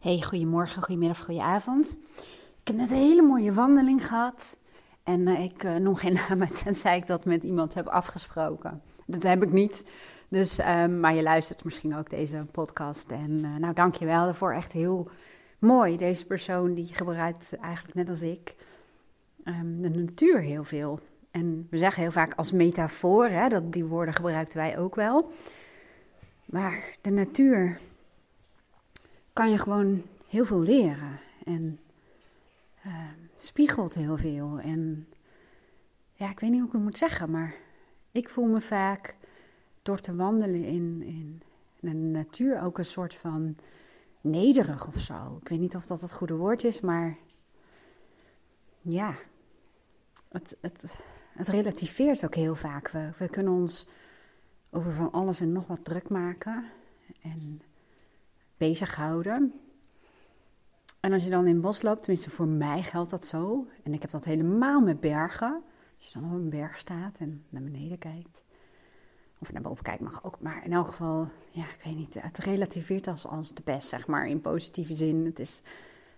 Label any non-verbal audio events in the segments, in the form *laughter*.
Hey, goedemorgen, goedemiddag, goedenavond. Ik heb net een hele mooie wandeling gehad. En uh, ik uh, noem geen *laughs* namen, tenzij ik dat met iemand heb afgesproken. Dat heb ik niet. Dus, um, maar je luistert misschien ook deze podcast. En uh, nou, dank je wel daarvoor. Echt heel mooi. Deze persoon die gebruikt eigenlijk net als ik um, de natuur heel veel. En we zeggen heel vaak als metafoor, hè, dat die woorden gebruikten wij ook wel. Maar de natuur kan je gewoon heel veel leren. En uh, spiegelt heel veel. En ja, ik weet niet hoe ik het moet zeggen, maar ik voel me vaak door te wandelen in, in, in de natuur ook een soort van nederig of zo. Ik weet niet of dat het goede woord is, maar ja, het, het, het relativeert ook heel vaak. We, we kunnen ons over van alles en nog wat druk maken en bezighouden. En als je dan in bos loopt, tenminste voor mij geldt dat zo, en ik heb dat helemaal met bergen. Als je dan op een berg staat en naar beneden kijkt, of naar boven kijkt mag ook, maar in elk geval, ja, ik weet niet, het relativeert als, als de best, zeg maar, in positieve zin. Het, is,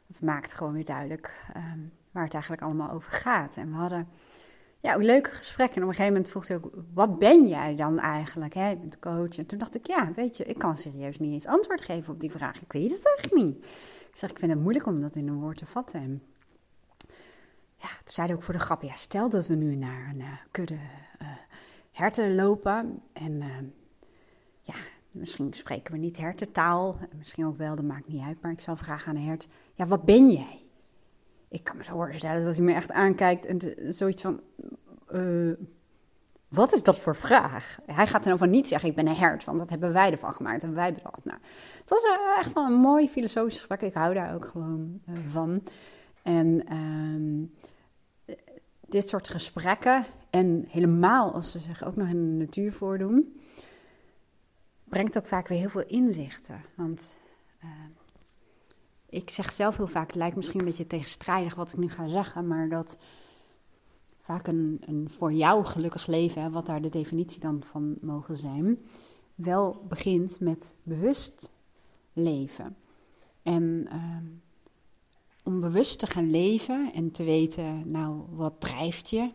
het maakt gewoon weer duidelijk um, waar het eigenlijk allemaal over gaat. En we hadden ja, een leuke gesprek. En op een gegeven moment vroeg hij ook, wat ben jij dan eigenlijk? Hè? Je bent coach. En toen dacht ik, ja, weet je, ik kan serieus niet eens antwoord geven op die vraag. Ik weet het eigenlijk niet. Ik zeg, ik vind het moeilijk om dat in een woord te vatten. En ja, toen zei hij ook voor de grap, ja, stel dat we nu naar een uh, kudde uh, herten lopen. En uh, ja, misschien spreken we niet hertentaal. Misschien ook wel, dat maakt niet uit. Maar ik zal vragen aan een hert, ja, wat ben jij? Ik kan me zo voorstellen dat hij me echt aankijkt en zoiets van: uh, Wat is dat voor vraag? Hij gaat dan over niet zeggen: Ik ben een hert, want dat hebben wij ervan gemaakt en wij bedacht. Nou, het was echt wel een mooi filosofisch gesprek. Ik hou daar ook gewoon uh, van. En um, dit soort gesprekken, en helemaal als ze zich ook nog in de natuur voordoen, brengt ook vaak weer heel veel inzichten. Want. Ik zeg zelf heel vaak, het lijkt misschien een beetje tegenstrijdig wat ik nu ga zeggen, maar dat vaak een, een voor jou gelukkig leven, wat daar de definitie dan van mogen zijn, wel begint met bewust leven. En uh, om bewust te gaan leven en te weten, nou, wat drijft je?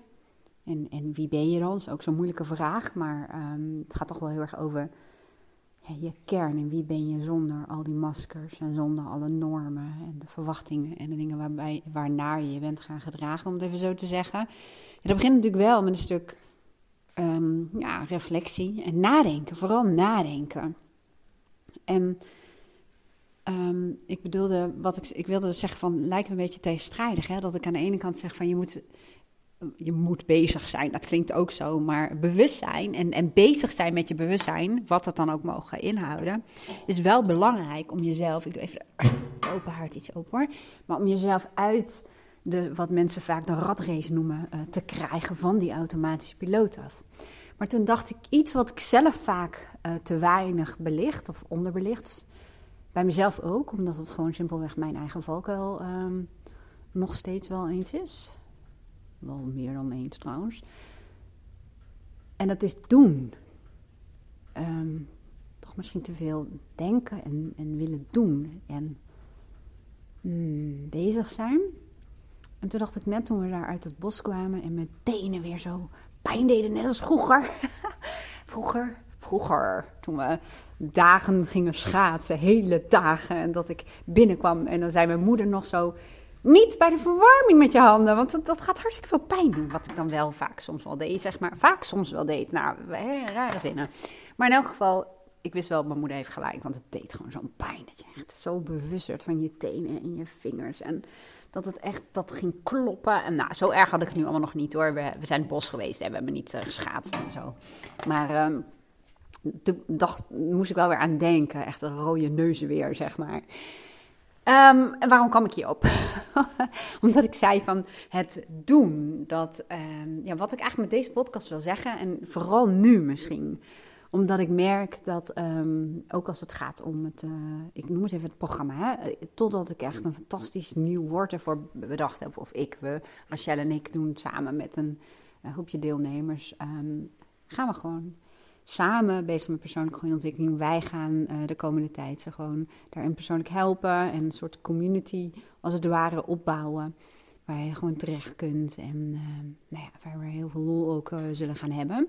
En, en wie ben je dan? Dat is ook zo'n moeilijke vraag, maar um, het gaat toch wel heel erg over je kern en wie ben je zonder al die maskers en zonder alle normen en de verwachtingen en de dingen waarbij, waarnaar je je bent gaan gedragen, om het even zo te zeggen. Ja, dat begint natuurlijk wel met een stuk um, ja, reflectie en nadenken, vooral nadenken. En um, ik bedoelde, wat ik, ik wilde zeggen van, lijkt een beetje tegenstrijdig, hè? dat ik aan de ene kant zeg van je moet je moet bezig zijn, dat klinkt ook zo, maar bewustzijn en, en bezig zijn met je bewustzijn, wat dat dan ook mogen inhouden, is wel belangrijk om jezelf, ik doe even de *coughs* open haard iets open hoor, maar om jezelf uit de, wat mensen vaak de ratrace noemen, uh, te krijgen van die automatische piloot af. Maar toen dacht ik iets wat ik zelf vaak uh, te weinig belicht of onderbelicht, bij mezelf ook, omdat het gewoon simpelweg mijn eigen valkuil um, nog steeds wel eens is wel meer dan eens trouwens. En dat is doen. Um, toch misschien te veel denken en, en willen doen. En mm, bezig zijn. En toen dacht ik net toen we daar uit het bos kwamen en mijn tenen weer zo pijn deden, net als vroeger. *laughs* vroeger, vroeger, toen we dagen gingen schaatsen, hele dagen. En dat ik binnenkwam en dan zei mijn moeder nog zo niet bij de verwarming met je handen, want dat, gaat hartstikke veel pijn doen. Wat ik dan wel vaak soms wel deed, zeg maar. Vaak soms wel deed. Nou, rare zinnen. Maar in elk geval, ik wist wel, mijn moeder heeft gelijk, want het deed gewoon zo'n pijn. Dat je echt zo bewust werd van je tenen en je vingers. En dat het echt, dat ging kloppen. En nou, zo erg had ik het nu allemaal nog niet hoor. We, zijn bos geweest en we hebben niet uh, geschaatst en zo. Maar um, toen dacht, moest ik wel weer aan denken. Echt een rode neuzen weer, zeg maar. Um, en waarom kwam ik hierop? *laughs* Omdat ik zei van het doen. Dat, um, ja, wat ik eigenlijk met deze podcast wil zeggen, en vooral nu misschien. Omdat ik merk dat, um, ook als het gaat om het, uh, ik noem het even het programma, hè, totdat ik echt een fantastisch nieuw woord ervoor bedacht heb. Of ik, we, Rachel en ik doen samen met een, een groepje deelnemers. gaan we gewoon samen bezig met persoonlijke groei en ontwikkeling. Wij gaan uh, de komende tijd ze gewoon daarin persoonlijk helpen en een soort community als het ware opbouwen. Waar je gewoon terecht kunt en uh, nou ja, waar we heel veel lol ook uh, zullen gaan hebben.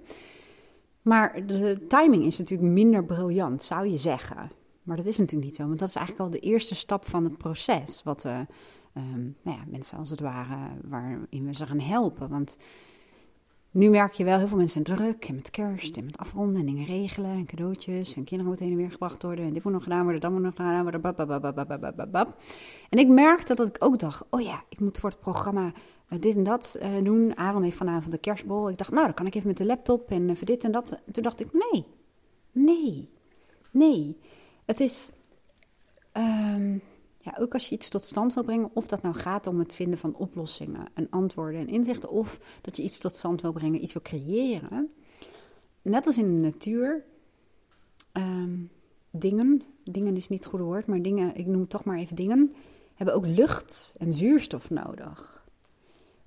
Maar de timing is natuurlijk minder briljant, zou je zeggen. Maar dat is natuurlijk niet zo, want dat is eigenlijk al de eerste stap van het proces. Wat we, um, nou ja, mensen als het ware, waarin we ze gaan helpen. Want nu merk je wel, heel veel mensen zijn druk en met kerst en met afronden en dingen regelen en cadeautjes en kinderen moeten heen en weer gebracht worden en dit moet nog gedaan worden, dat moet nog gedaan worden, bab, En ik merkte dat ik ook dacht, oh ja, ik moet voor het programma eh, dit en dat eh, doen. Aaron heeft vanavond de kerstbol. Ik dacht, nou, dan kan ik even met de laptop en eh, voor dit en dat. Toen dacht ik, nee, nee, nee. Het is... Um, ja, ook als je iets tot stand wil brengen, of dat nou gaat om het vinden van oplossingen en antwoorden en inzichten, of dat je iets tot stand wil brengen, iets wil creëren. Net als in de natuur, um, dingen, dingen is niet het goede woord, maar dingen, ik noem toch maar even dingen, hebben ook lucht en zuurstof nodig.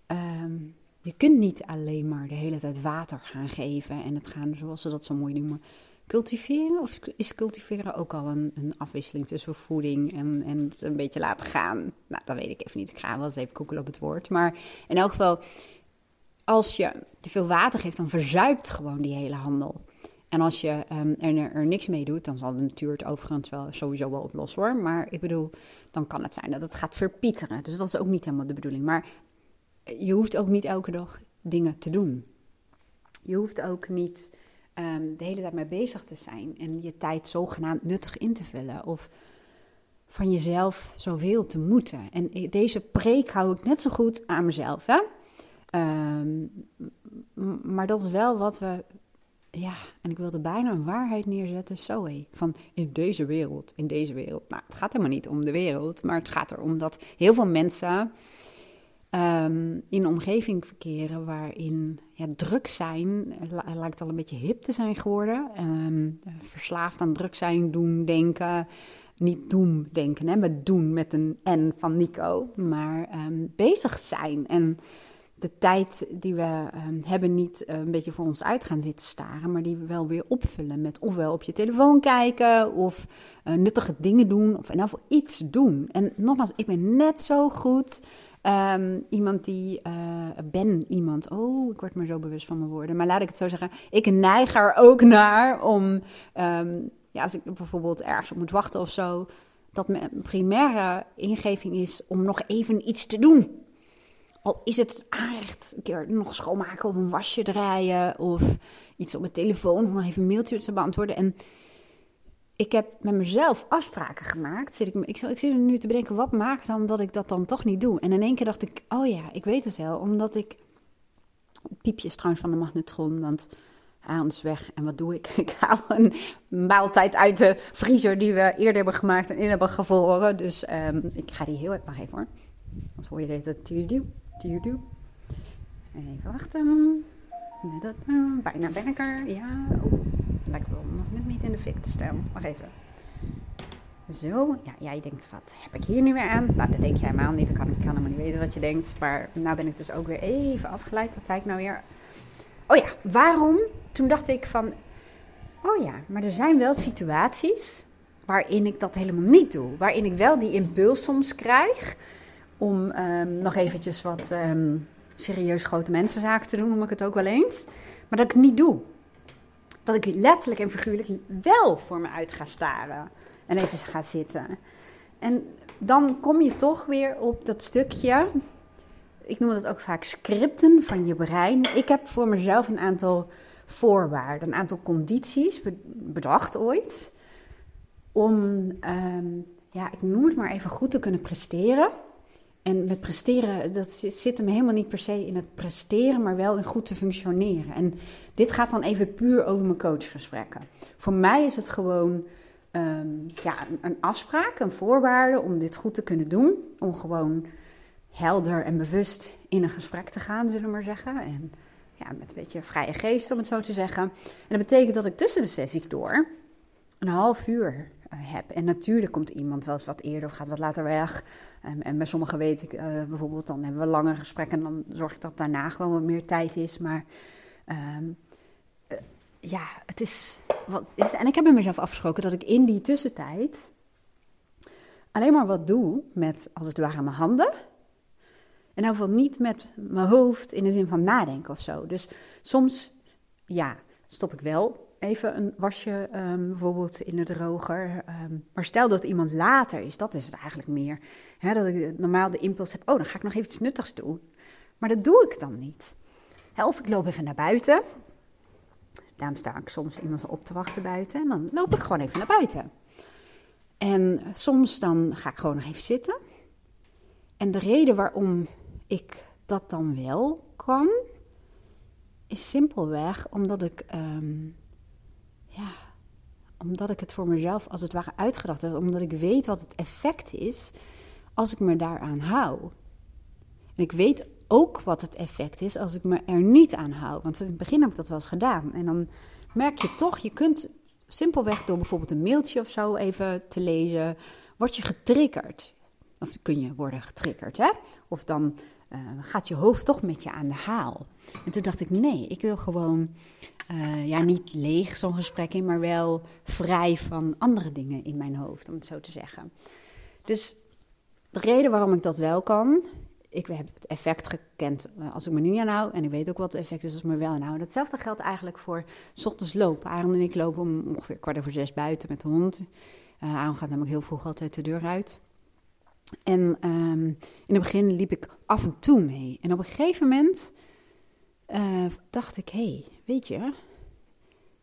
Um, je kunt niet alleen maar de hele tijd water gaan geven en het gaan, zoals ze dat zo mooi noemen, cultiveren? Of is cultiveren ook al een, een afwisseling tussen voeding en, en het een beetje laten gaan? Nou, dat weet ik even niet. Ik ga wel eens even koekelen op het woord. Maar in elk geval, als je te veel water geeft, dan verzuipt gewoon die hele handel. En als je um, er, er, niks mee doet, dan zal de natuur het overigens wel sowieso wel oplossen hoor. Maar ik bedoel, dan kan het zijn dat het gaat verpieteren. Dus dat is ook niet helemaal de bedoeling. Maar je hoeft ook niet elke dag dingen te doen. Je hoeft ook niet um, de hele tijd mee bezig te zijn en je tijd zogenaamd nuttig in te vullen. Of van jezelf zoveel te moeten. En deze preek hou ik net zo goed aan mezelf. Hè? Um, maar dat is wel wat we. Ja, en ik wilde bijna een waarheid neerzetten. Zo. Van in deze wereld, in deze wereld. Nou, het gaat helemaal niet om de wereld. Maar het gaat erom dat heel veel mensen um, in een omgeving verkeren waarin ja, druk zijn, lijkt al een beetje hip te zijn geworden. Um, verslaafd aan druk zijn, doen, denken. Niet doen denken, hè, met doen met een N van Nico, maar um, bezig zijn. En de tijd die we um, hebben niet uh, een beetje voor ons uit gaan zitten staren, maar die we wel weer opvullen met ofwel op je telefoon kijken of uh, nuttige dingen doen of in ieder geval iets doen. En nogmaals, ik ben net zo goed Um, iemand die, uh, ben iemand, oh, ik word me zo bewust van mijn woorden. Maar laat ik het zo zeggen, ik neig er ook naar om, um, ja, als ik bijvoorbeeld ergens op moet wachten of zo, dat mijn primaire ingeving is om nog even iets te doen. Al is het aanrecht een keer nog schoonmaken of een wasje draaien of iets op mijn telefoon of nog even een mailtje te beantwoorden. En ik heb met mezelf afspraken gemaakt. Zit ik, ik, ik zit nu te bedenken, wat maakt dan dat ik dat dan toch niet doe? En in één keer dacht ik, oh ja, ik weet het wel. Omdat ik... Piepjes trouwens van de magnetron, want aan is weg. En wat doe ik? *laughs* Ik haal een maaltijd uit de vriezer die we eerder hebben gemaakt en in hebben gevroren. Dus um, ik ga die heel even... Wacht even hoor. Anders hoor je dit. Tuurdoe. Even wachten. Bijna ben ik er. Ja. Oh. Lijkt wel nog niet in de fik te stellen. Wacht even. Zo, ja, jij denkt, wat heb ik hier nu weer aan? Nou, dat denk jij helemaal niet. Ik kan, ik kan helemaal niet weten wat je denkt. Maar nou ben ik dus ook weer even afgeleid. Wat zei ik nou weer? Oh ja, waarom? Toen dacht ik van, oh ja, maar er zijn wel situaties waarin ik dat helemaal niet doe. Waarin ik wel die impuls soms krijg om um, nog eventjes wat um, serieus grote mensenzaken te doen, noem ik het ook wel eens. Maar dat ik het niet doe dat ik letterlijk en figuurlijk wel voor me uit ga staren. En even ga zitten. En dan kom je toch weer op dat stukje. Ik noem dat ook vaak scripten van je brein. Ik heb voor mezelf een aantal voorwaarden, een aantal condities bedacht ooit. Om, um, ja, ik noem het maar even goed te kunnen presteren. En met presteren, dat zit hem helemaal niet per se in het presteren, maar wel in goed te functioneren. En dit gaat dan even puur over mijn coachgesprekken. Voor mij is het gewoon um, ja, een afspraak, een voorwaarde om dit goed te kunnen doen. Om gewoon helder en bewust in een gesprek te gaan, zullen we maar zeggen. En ja, met een beetje vrije geest, om het zo te zeggen. En dat betekent dat ik tussen de sessies door een half uur heb. En natuurlijk komt iemand wel eens wat eerder of gaat wat later weg. En bij sommigen weet ik uh, bijvoorbeeld, dan hebben we lange gesprekken en dan zorg ik dat daarna gewoon wat meer tijd is. Maar um, ja, het is, wat is. En ik heb met mezelf afgesproken dat ik in die tussentijd alleen maar wat doe met, als het ware, mijn handen. En ieder niet met mijn hoofd in de zin van nadenken of zo. Dus soms, ja, stop ik wel even een wasje um, bijvoorbeeld in de droger. Ehm, maar stel dat iemand later is, dat is het eigenlijk meer. dat ik normaal de impuls heb, oh, dan ga ik nog even iets nuttigs doen. Maar dat doe ik dan niet. of ik loop even naar buiten. Daarom sta ik soms iemand op te wachten buiten. En dan loop ik gewoon even naar buiten. En soms dan ga ik gewoon nog even zitten. En de reden waarom ik dat dan wel kan, is simpelweg omdat ik ehm, omdat ik het voor mezelf als het ware uitgedacht heb. Omdat ik weet wat het effect is als ik me daaraan hou. En ik weet ook wat het effect is als ik me er niet aan hou. Want in het begin heb ik dat wel eens gedaan. En dan merk je toch, je kunt simpelweg door bijvoorbeeld een mailtje of zo even te lezen, word je getriggerd. Of kun je worden getriggerd, hè? Of dan uh, gaat je hoofd toch met je aan de haal. En toen dacht ik, nee, ik wil gewoon, uh, ja, niet leeg zo'n gesprek in, maar wel vrij van andere dingen in mijn hoofd, om het zo te zeggen. Dus de reden waarom ik dat wel kan, ik heb het effect gekend eh, als ik me niet aanhoud. En ik weet ook wat het effect is als ik me wel aanhoud. Hetzelfde geldt eigenlijk voor s ochtends lopen. Aaron en ik lopen om ongeveer kwart over zes buiten met de hond. Uh, Aaron gaat namelijk heel vroeg altijd de deur uit. En um, in het begin liep ik af en toe mee. En op een gegeven moment uh, dacht ik, hé, hey, weet je,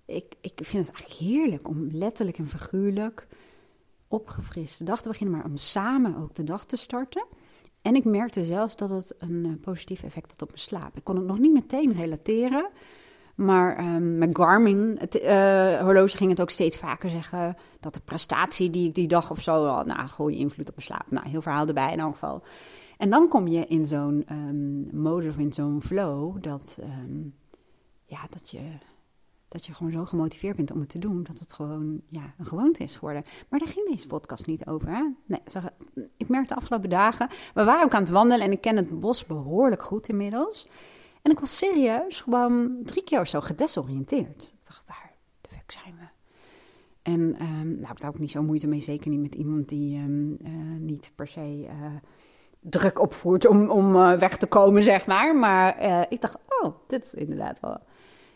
ik, ik vind het eigenlijk heerlijk om letterlijk en figuurlijk opgefrist de dag te beginnen, maar om samen ook de dag te starten. En ik merkte zelfs dat het een uh, positief effect had op mijn slaap. Ik kon het nog niet meteen relateren, maar um, met Garmin, het uh, horloge, ging het ook steeds vaker zeggen dat de prestatie die ik die dag of zo had, nou, goede invloed op mijn slaap. Nou, heel verhaal erbij in elk geval. En dan kom je in zo'n um, mode of in zo'n flow dat, um, ja, dat, je, dat je gewoon zo gemotiveerd bent om het te doen, dat het gewoon ja, een gewoonte is geworden. Maar daar ging deze podcast niet over. Nee, ik merkte de afgelopen dagen, we waren ook aan het wandelen en ik ken het bos behoorlijk goed inmiddels. En ik was serieus gewoon drie keer zo gedesoriënteerd. Ik dacht, waar de fuck zijn we? En um, nou, ik had ook niet zo moeite mee, zeker niet met iemand die um, uh, niet per se uh, druk opvoert om, om uh, weg te komen, zeg maar. Maar ik dacht, oh, dit is inderdaad wel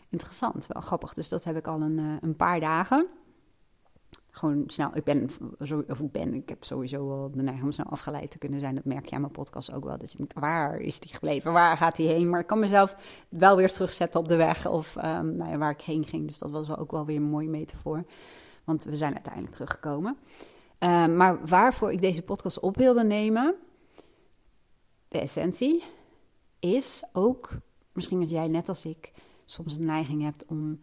interessant, wel grappig. Dus dat heb ik al een, een paar dagen gewoon snel. Ik ben, of ik ben, ik heb sowieso wel de neiging om snel afgeleid te kunnen zijn. Dat merk je aan mijn podcast ook wel. Dat je denkt, waar is die gebleven? Waar gaat hij heen? Maar ik kan mezelf wel weer terugzetten op de weg of um, nou ja, waar ik heen ging. Dus dat was wel ook wel weer een mooie metafoor. Want we zijn uiteindelijk teruggekomen. Um, maar waarvoor ik deze podcast op wilde nemen, de essentie, is ook, misschien dat jij net als ik soms de neiging hebt om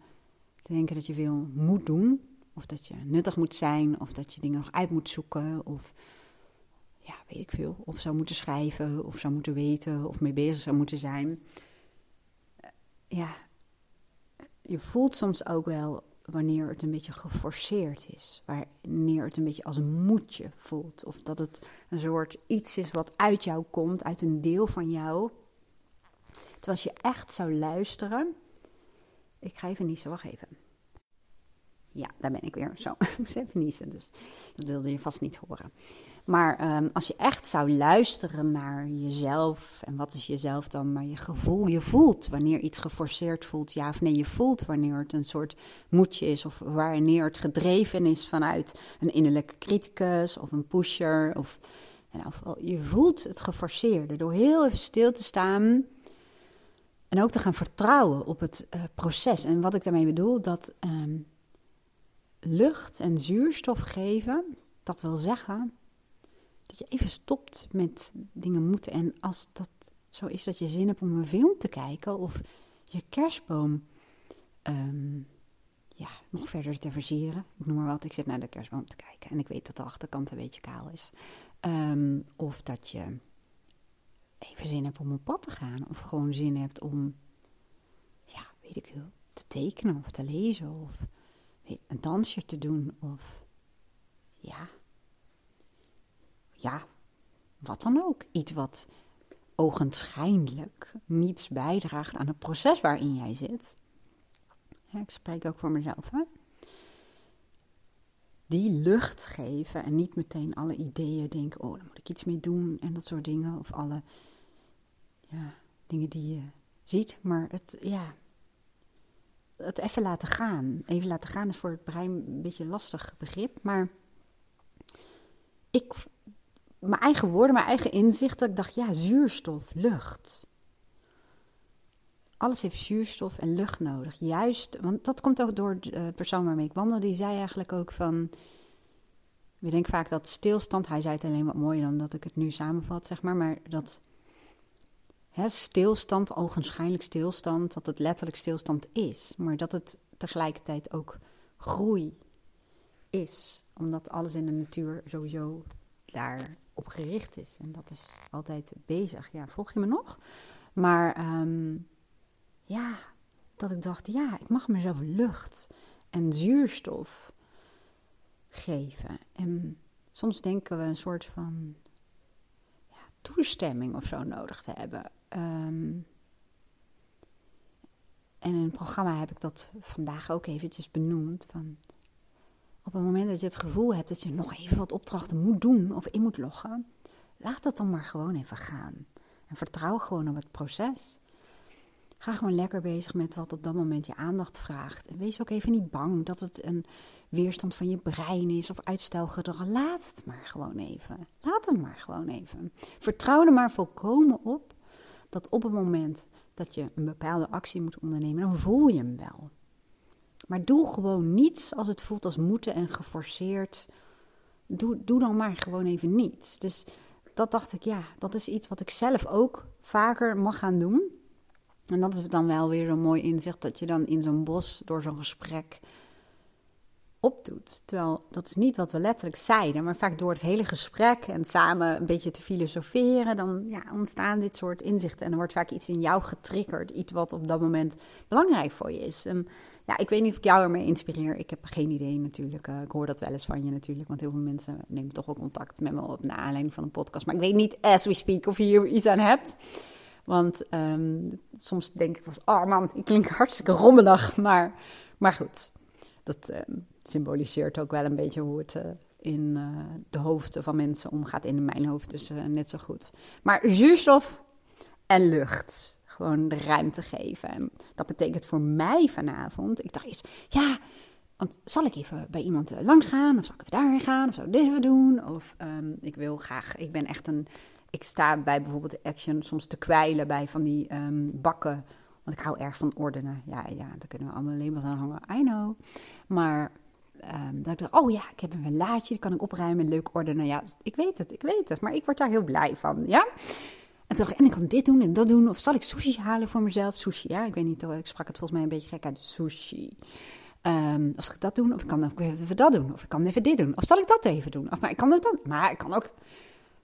te denken dat je veel moet doen of dat je nuttig moet zijn, of dat je dingen nog uit moet zoeken, of ja, weet ik veel. Of zou moeten schrijven, of zou moeten weten, of mee bezig zou moeten zijn. Ja, je voelt soms ook wel wanneer het een beetje geforceerd is. Wanneer het een beetje als een moedje voelt. Of dat het een soort iets is wat uit jou komt, uit een deel van jou. Terwijl als je echt zou luisteren. Ik ga even niet zo, wacht even. Ja, daar ben ik weer. Zo, *laughs* ik moest even niezen, dus dat wilde je vast niet horen. Maar um, als je echt zou luisteren naar jezelf, en wat is jezelf dan, maar je gevoel, je voelt wanneer iets geforceerd voelt, ja of nee, je voelt wanneer het een soort moedje is, of wanneer het gedreven is vanuit een innerlijke criticus of een pusher, of je voelt het geforceerde door heel even stil te staan en ook te gaan vertrouwen op het uh, proces. En wat ik daarmee bedoel, dat um, lucht en zuurstof geven, dat wil zeggen dat je even stopt met dingen moeten. En als dat zo is dat je zin hebt om een film te kijken of je kerstboom um, ja, nog verder te versieren. Ik noem maar wat, ik zit naar de kerstboom te kijken en ik weet dat de achterkant een beetje kaal is. Um, of dat je even zin hebt om op pad te gaan of gewoon zin hebt om, ja, weet ik veel, te tekenen of te lezen of een dansje te doen of ja, ja, wat dan ook. Iets wat ogenschijnlijk niets bijdraagt aan het proces waarin jij zit. ik spreek ook voor mezelf, hè? die lucht geven en niet meteen alle ideeën denken, oh, daar moet ik iets mee doen en dat soort dingen. Of alle ja, dingen die je ziet, maar het, ja, het even laten gaan. Even laten gaan is voor het brein een beetje een lastig begrip, maar ik, mijn eigen woorden, mijn eigen inzichten, ik dacht, ja, zuurstof, lucht. Alles heeft zuurstof en lucht nodig. Juist, want dat komt ook door de persoon waarmee ik wandel. Die zei eigenlijk ook van. We denken vaak dat stilstand. Hij zei het alleen wat mooier dan dat ik het nu samenvat, zeg maar. Maar dat hè, stilstand, ogenschijnlijk stilstand, dat het letterlijk stilstand is. Maar dat het tegelijkertijd ook groei is. Omdat alles in de natuur sowieso daarop gericht is. En dat is altijd bezig. Ja, volg je me nog? Maar. Um, ja, dat ik dacht, ja, ik mag mezelf lucht en zuurstof geven. En soms denken we een soort van ja, toestemming of zo nodig te hebben. Ehm, en in het programma heb ik dat vandaag ook eventjes benoemd. Van op het moment dat je het gevoel hebt dat je nog even wat opdrachten moet doen of in moet loggen, laat het dan maar gewoon even gaan. En vertrouw gewoon op het proces. Ga gewoon lekker bezig met wat op dat moment je aandacht vraagt. En wees ook even niet bang dat het een weerstand van je brein is of uitstelgedrag. Laat het maar gewoon even. Laat het maar gewoon even. Vertrouw er maar volkomen op dat op het moment dat je een bepaalde actie moet ondernemen, dan voel je hem wel. Maar doe gewoon niets als het voelt als moeten en geforceerd. Doe, doe dan maar gewoon even niets. Dus dat dacht ik, ja, dat is iets wat ik zelf ook vaker mag gaan doen. En dat is dan wel weer zo'n mooi inzicht dat je dan in zo'n bos door zo'n gesprek opdoet. Terwijl dat is niet wat we letterlijk zeiden, maar vaak door het hele gesprek en samen een beetje te filosoferen, dan ja, ontstaan dit soort inzichten. En er wordt vaak iets in jou getriggerd, iets wat op dat moment belangrijk voor je is. En ja, ik weet niet of ik jou ermee inspireer. Ik heb geen idee natuurlijk. Uh, ik hoor dat wel eens van je natuurlijk, want heel veel mensen nemen toch ook contact met me op naar aanleiding van een podcast. Maar ik weet niet, as we speak, of je hier iets aan hebt. Want um, soms denk ik van, oh man, ik klink hartstikke rommelig. Maar, maar goed, dat um, symboliseert ook wel een beetje hoe het uh, in uh, de hoofden van mensen omgaat. In mijn hoofd dus uh, net zo goed. Maar zuurstof en lucht. Gewoon de ruimte geven. En dat betekent voor mij vanavond. Ik dacht eens, ja, want zal ik even bij iemand langs gaan? Of zal ik even daarheen gaan? Of zal ik dit even doen? Of um, ik wil graag, ik ben echt een ik sta bij bijvoorbeeld Action soms te kwijlen bij van die um, bakken. Want ik hou erg van ordenen. Ja, ja, daar kunnen we allemaal labels aan hangen. I know. Maar um, dat ik dacht, oh ja, ik heb een laadje, die kan ik opruimen, leuk ordenen. Ja, ik weet het, ik weet het. Maar ik word daar heel blij van, ja. En toen dacht ik, en ik kan dit doen en dat doen. Of zal ik sushi halen voor mezelf? Sushi, ja, ik weet niet, ik sprak het volgens mij een beetje gek uit. Sushi. Um, zal ik dat doen? Of ik kan even dat doen? Of ik kan even dit doen? Of zal ik dat even doen? Of maar ik kan dat dan. Maar ik kan ook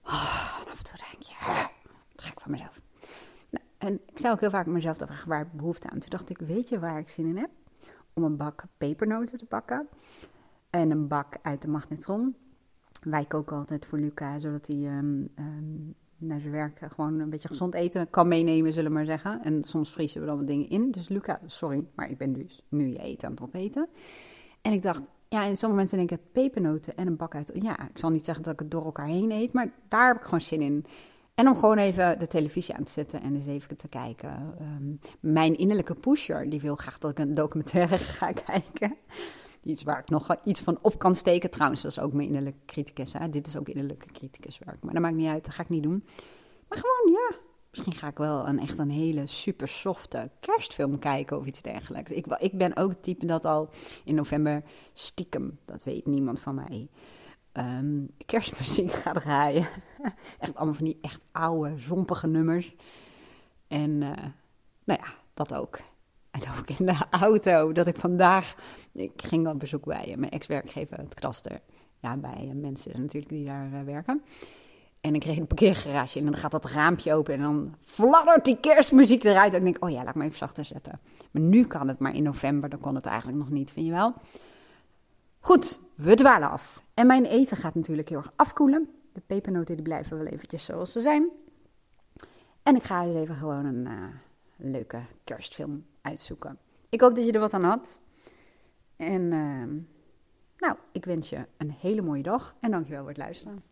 Oh, af en toe denk je, gek van mezelf. Nou, en ik stel ook heel vaak mezelf de vraag, waar ik behoefte aan? Toen dacht ik, weet je waar ik zin in heb? Om een bak pepernoten te pakken. En een bak uit de magnetron. Wij koken altijd voor Luca, zodat hij um, um, naar zijn werk gewoon een beetje gezond eten kan meenemen, zullen we maar zeggen. En soms vriezen we dan wat dingen in. Dus Luca, sorry, maar ik ben dus nu je eten aan het opeten. En ik dacht, ja, en sommige mensen denken pepernoten en een bak uit. Ja, ik zal niet zeggen dat ik het door elkaar heen eet, maar daar heb ik gewoon zin in. En om gewoon even de televisie aan te zetten en eens even te kijken. Um, mijn innerlijke pusher, die wil graag dat ik een documentaire *laughs* ga kijken. Iets waar ik nog iets van op kan steken. Trouwens, dat is ook mijn innerlijke criticus. Hè? Dit is ook innerlijke criticuswerk. Maar dat maakt niet uit, dat ga ik niet doen. Maar gewoon, ja, Misschien ga ik wel een echt een hele super softe kerstfilm kijken of iets dergelijks. Ik, ik ben ook het type dat al in november stiekem, dat weet niemand van mij, um, kerstmuziek *laughs* gaat draaien. *laughs* echt allemaal van die echt oude, zompige nummers. En uh, nou ja, dat ook. En *laughs* ook in de auto, dat ik vandaag... Ik ging op bezoek bij mijn ex-werkgever, het kadaster. Ja, bij mensen natuurlijk die daar werken. En ik kreeg een parkeergarage en dan gaat dat raampje open en dan fladdert die kerstmuziek eruit. En ik denk, oh ja, laat me even zachter zetten. Maar nu kan het, maar in november dan kon het eigenlijk nog niet, vind je wel? Goed, we dwalen af. En mijn eten gaat natuurlijk heel erg afkoelen. De pepernoten die blijven wel eventjes zoals ze zijn. En ik ga eens even gewoon een uh, leuke kerstfilm uitzoeken. Ik hoop dat je er wat aan had. En ehm, nou, ik wens je een hele mooie dag en dankjewel voor het luisteren.